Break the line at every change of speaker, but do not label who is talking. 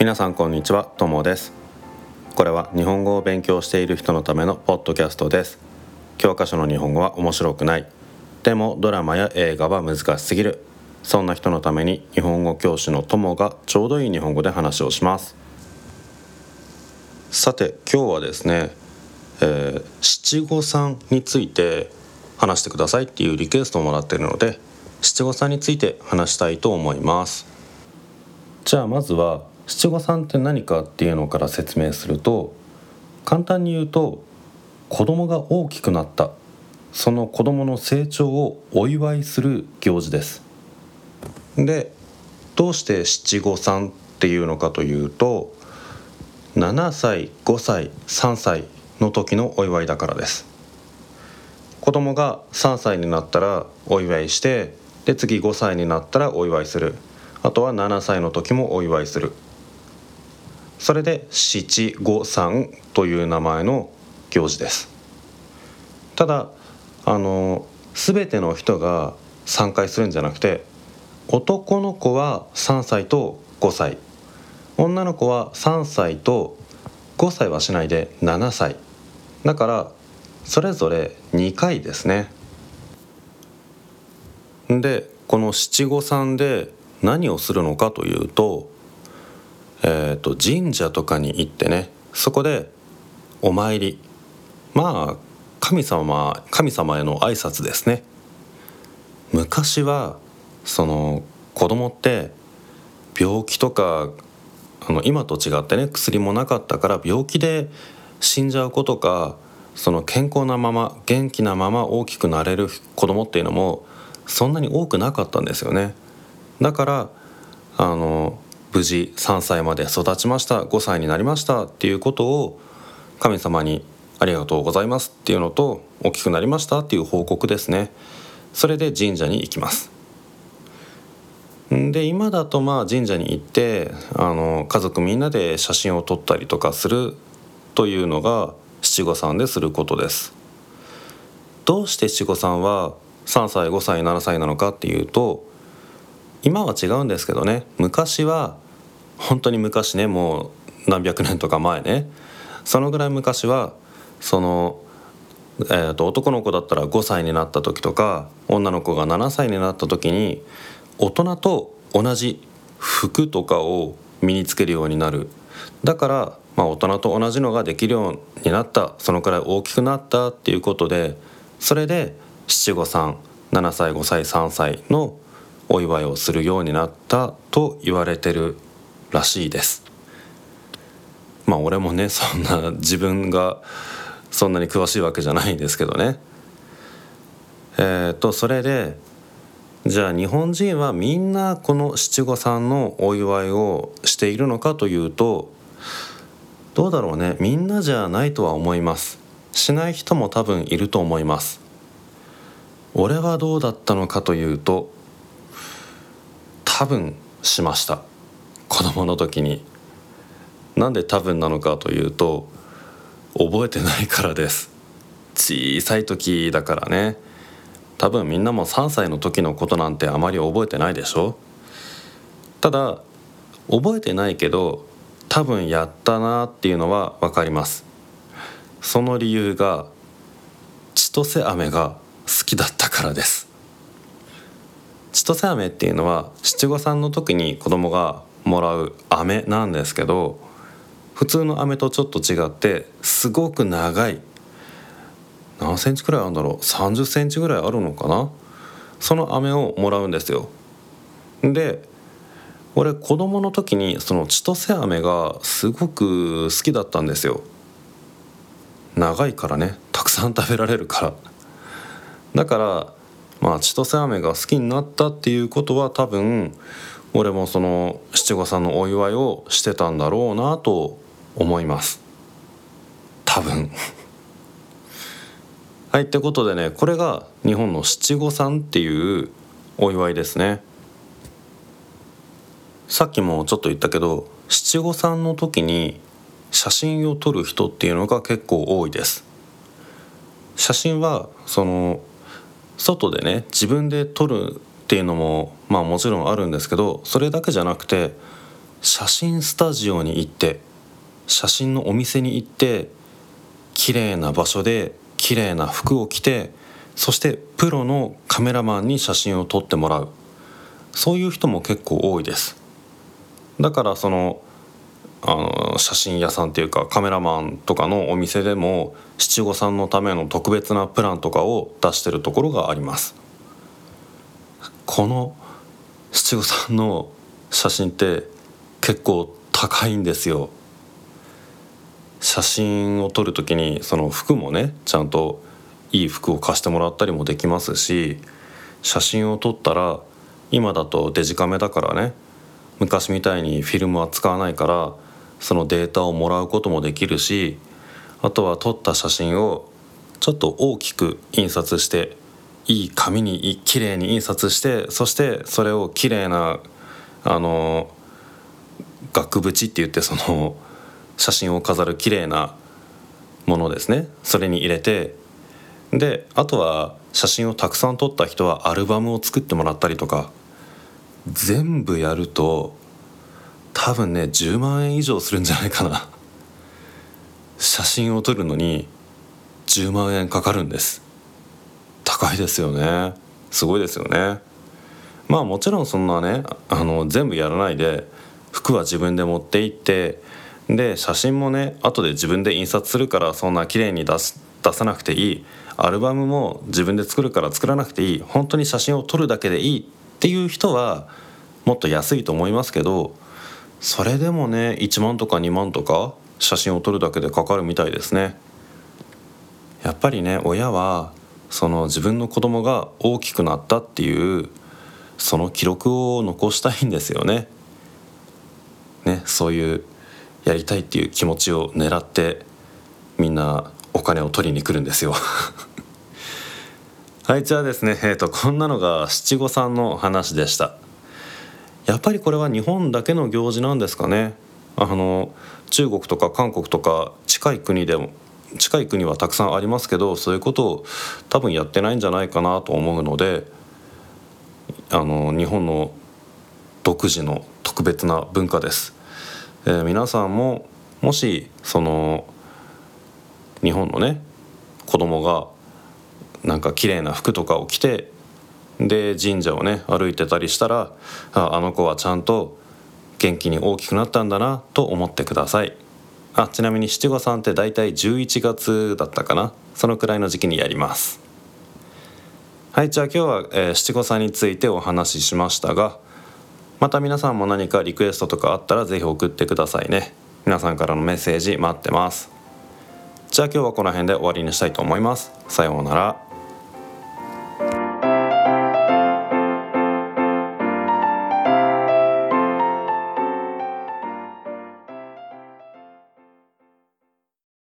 皆さんこんにちはともです。これは日本語を勉強している人のためのポッドキャストです。教科書の日本語は面白くない。でもドラマや映画は難しすぎる。そんな人のために日本語教師のともがちょうどいい日本語で話をします。さて今日はですね、えー、七五三について話してくださいっていうリクエストをもらっているので七五三について話したいと思います。じゃあまずは七五三って何かっていうのから説明すると簡単に言うと子供が大きくなった。その子供の成長をお祝いする行事です。でどうして七五三っていうのかというと7歳5歳3歳の時のお祝いだからです。子供が3歳になったらお祝いしてで次5歳になったらお祝いする。あとは7歳の時もお祝いする。それで七五三という名前の行事です。ただあの全ての人が参加するんじゃなくて男の子は3歳と5歳。女の子は3歳と5歳はしないで7歳。だからそれぞれ2回ですね。でこの七五三で何をするのかというとえーと、神社とかに行ってねそこでお参り。まあ神様神様への挨拶ですね。昔はその子供って病気とかあの今と違ってね薬もなかったから病気で死んじゃう子とかその健康なまま元気なまま大きくなれる子供っていうのもそんなに多くなかったんですよね。だからあの無事3歳まで育ちました5歳になりましたっていうことを神様にありがとうございますっていうのと大きくなりましたっていう報告ですね。それで神社に行きます。で今だとまあ神社に行ってあの家族みんなで写真を撮ったりとかするというのが七五三ですることです。どうして七五三は3歳5歳7歳なのかっていうと今は違うんですけどね。昔は本当に昔ねもう何百年とか前ね。そのぐらい昔はその、えーと、男の子だったら5歳になった時とか女の子が7歳になった時に大人と同じ服とかを身につけるようになる。だから、まあ、大人と同じのができるようになった。そのくらい大きくなったっていうことでそれで七五三7歳5歳3歳のお祝いをするようになったと言われてる。らしいです。まあ俺もねそんな自分がそんなに詳しいわけじゃないんですけどね。えっ、とそれでじゃあ日本人はみんなこの七五三のお祝いをしているのかというとどうだろうね。みんなじゃないとは思います。しない人も多分いると思います。俺はどうだったのかというと多分しました。子供の時になんで多分なのかというと覚えてないからです。小さい時だからね。多分みんなも3歳の時のことなんてあまり覚えてないでしょ。ただ覚えてないけど多分やったなっていうのは分かります。その理由が千歳飴が好きだったからです。千歳飴っていうのは七五三の時に子供がもらう飴なんですけど普通の飴とちょっと違ってすごく長い。何センチくらいあるんだろう？30センチぐらいあるのかな？その飴をもらうんですよ。で俺子供の時にその千歳飴がすごく好きだったんですよ。長いからね。たくさん食べられるから。だからまあ千歳飴が好きになったっていうことは多分俺もその七五三のお祝いをしてたんだろうなと思います。多分。はいってことでねこれが日本の七五三っていうお祝いですね。さっきもちょっと言ったけど七五三の時に写真を撮る人っていうのが結構多いです。写真はその外でね自分で撮るっていうのもまあもちろんあるんですけどそれだけじゃなくて写真スタジオに行って写真のお店に行って綺麗な場所で綺麗な服を着てそしてプロのカメラマンに写真を撮ってもらう。そういう人も結構多いです。だからそのあの写真屋さんっていうかカメラマンとかのお店でも七五三のための特別なプランとかを出してるところがあります。この七五三の写真って結構高いんですよ。写真を撮る時にその服もねちゃんといい服を貸してもらったりもできますし写真を撮ったら今だとデジカメだからね昔みたいにフィルムは使わないからそのデータをもらうこともできるしあとは撮った写真をちょっと大きく印刷していい紙にきれいに印刷してそしてそれをきれいなあの額縁って言ってその写真を飾るきれいなものですね。それに入れてであとは写真をたくさん撮った人はアルバムを作ってもらったりとか全部やると多分ね10万円以上するんじゃないかな。写真を撮るのに10万円かかるんです。高いですよね。すごいですよね。まあもちろんそんなねあの全部やらないで服は自分で持って行ってで写真もね後で自分で印刷するからそんな綺麗に出す出さなくていい。アルバムも自分で作るから作らなくていい。本当に写真を撮るだけでいいっていう人はもっと安いと思いますけどそれでもね1万とか2万とか写真を撮るだけでかかるみたいですね。やっぱりね親はその自分の子供が大きくなったっていうその記録を残したいんですよね。ねそういうやりたいっていう気持ちを狙ってみんなお金を取りに来るんですよ。はいじゃあですねえっ、ー、とこんなのが七五三の話でした。やっぱりこれは日本だけの行事なんですかねあの中国とか韓国とか近い国でも近い国はたくさんありますけどそういうことを多分やってないんじゃないかなと思うのであの日本の独自の特別な文化です。えー、皆さんももしその日本のね子供がなんか綺麗な服とかを着てで神社をね歩いてたりしたらああの子はちゃんと元気に大きくなったんだなと思ってください。あちなみに七五三って大体11月だったかな。そのくらいの時期にやります。はいじゃあ今日は、えー、七五三についてお話ししましたがまた皆さんも何かリクエストとかあったら是非送ってくださいね。皆さんからのメッセージ待ってます。じゃあ今日はこの辺で終わりにしたいと思います。さようなら。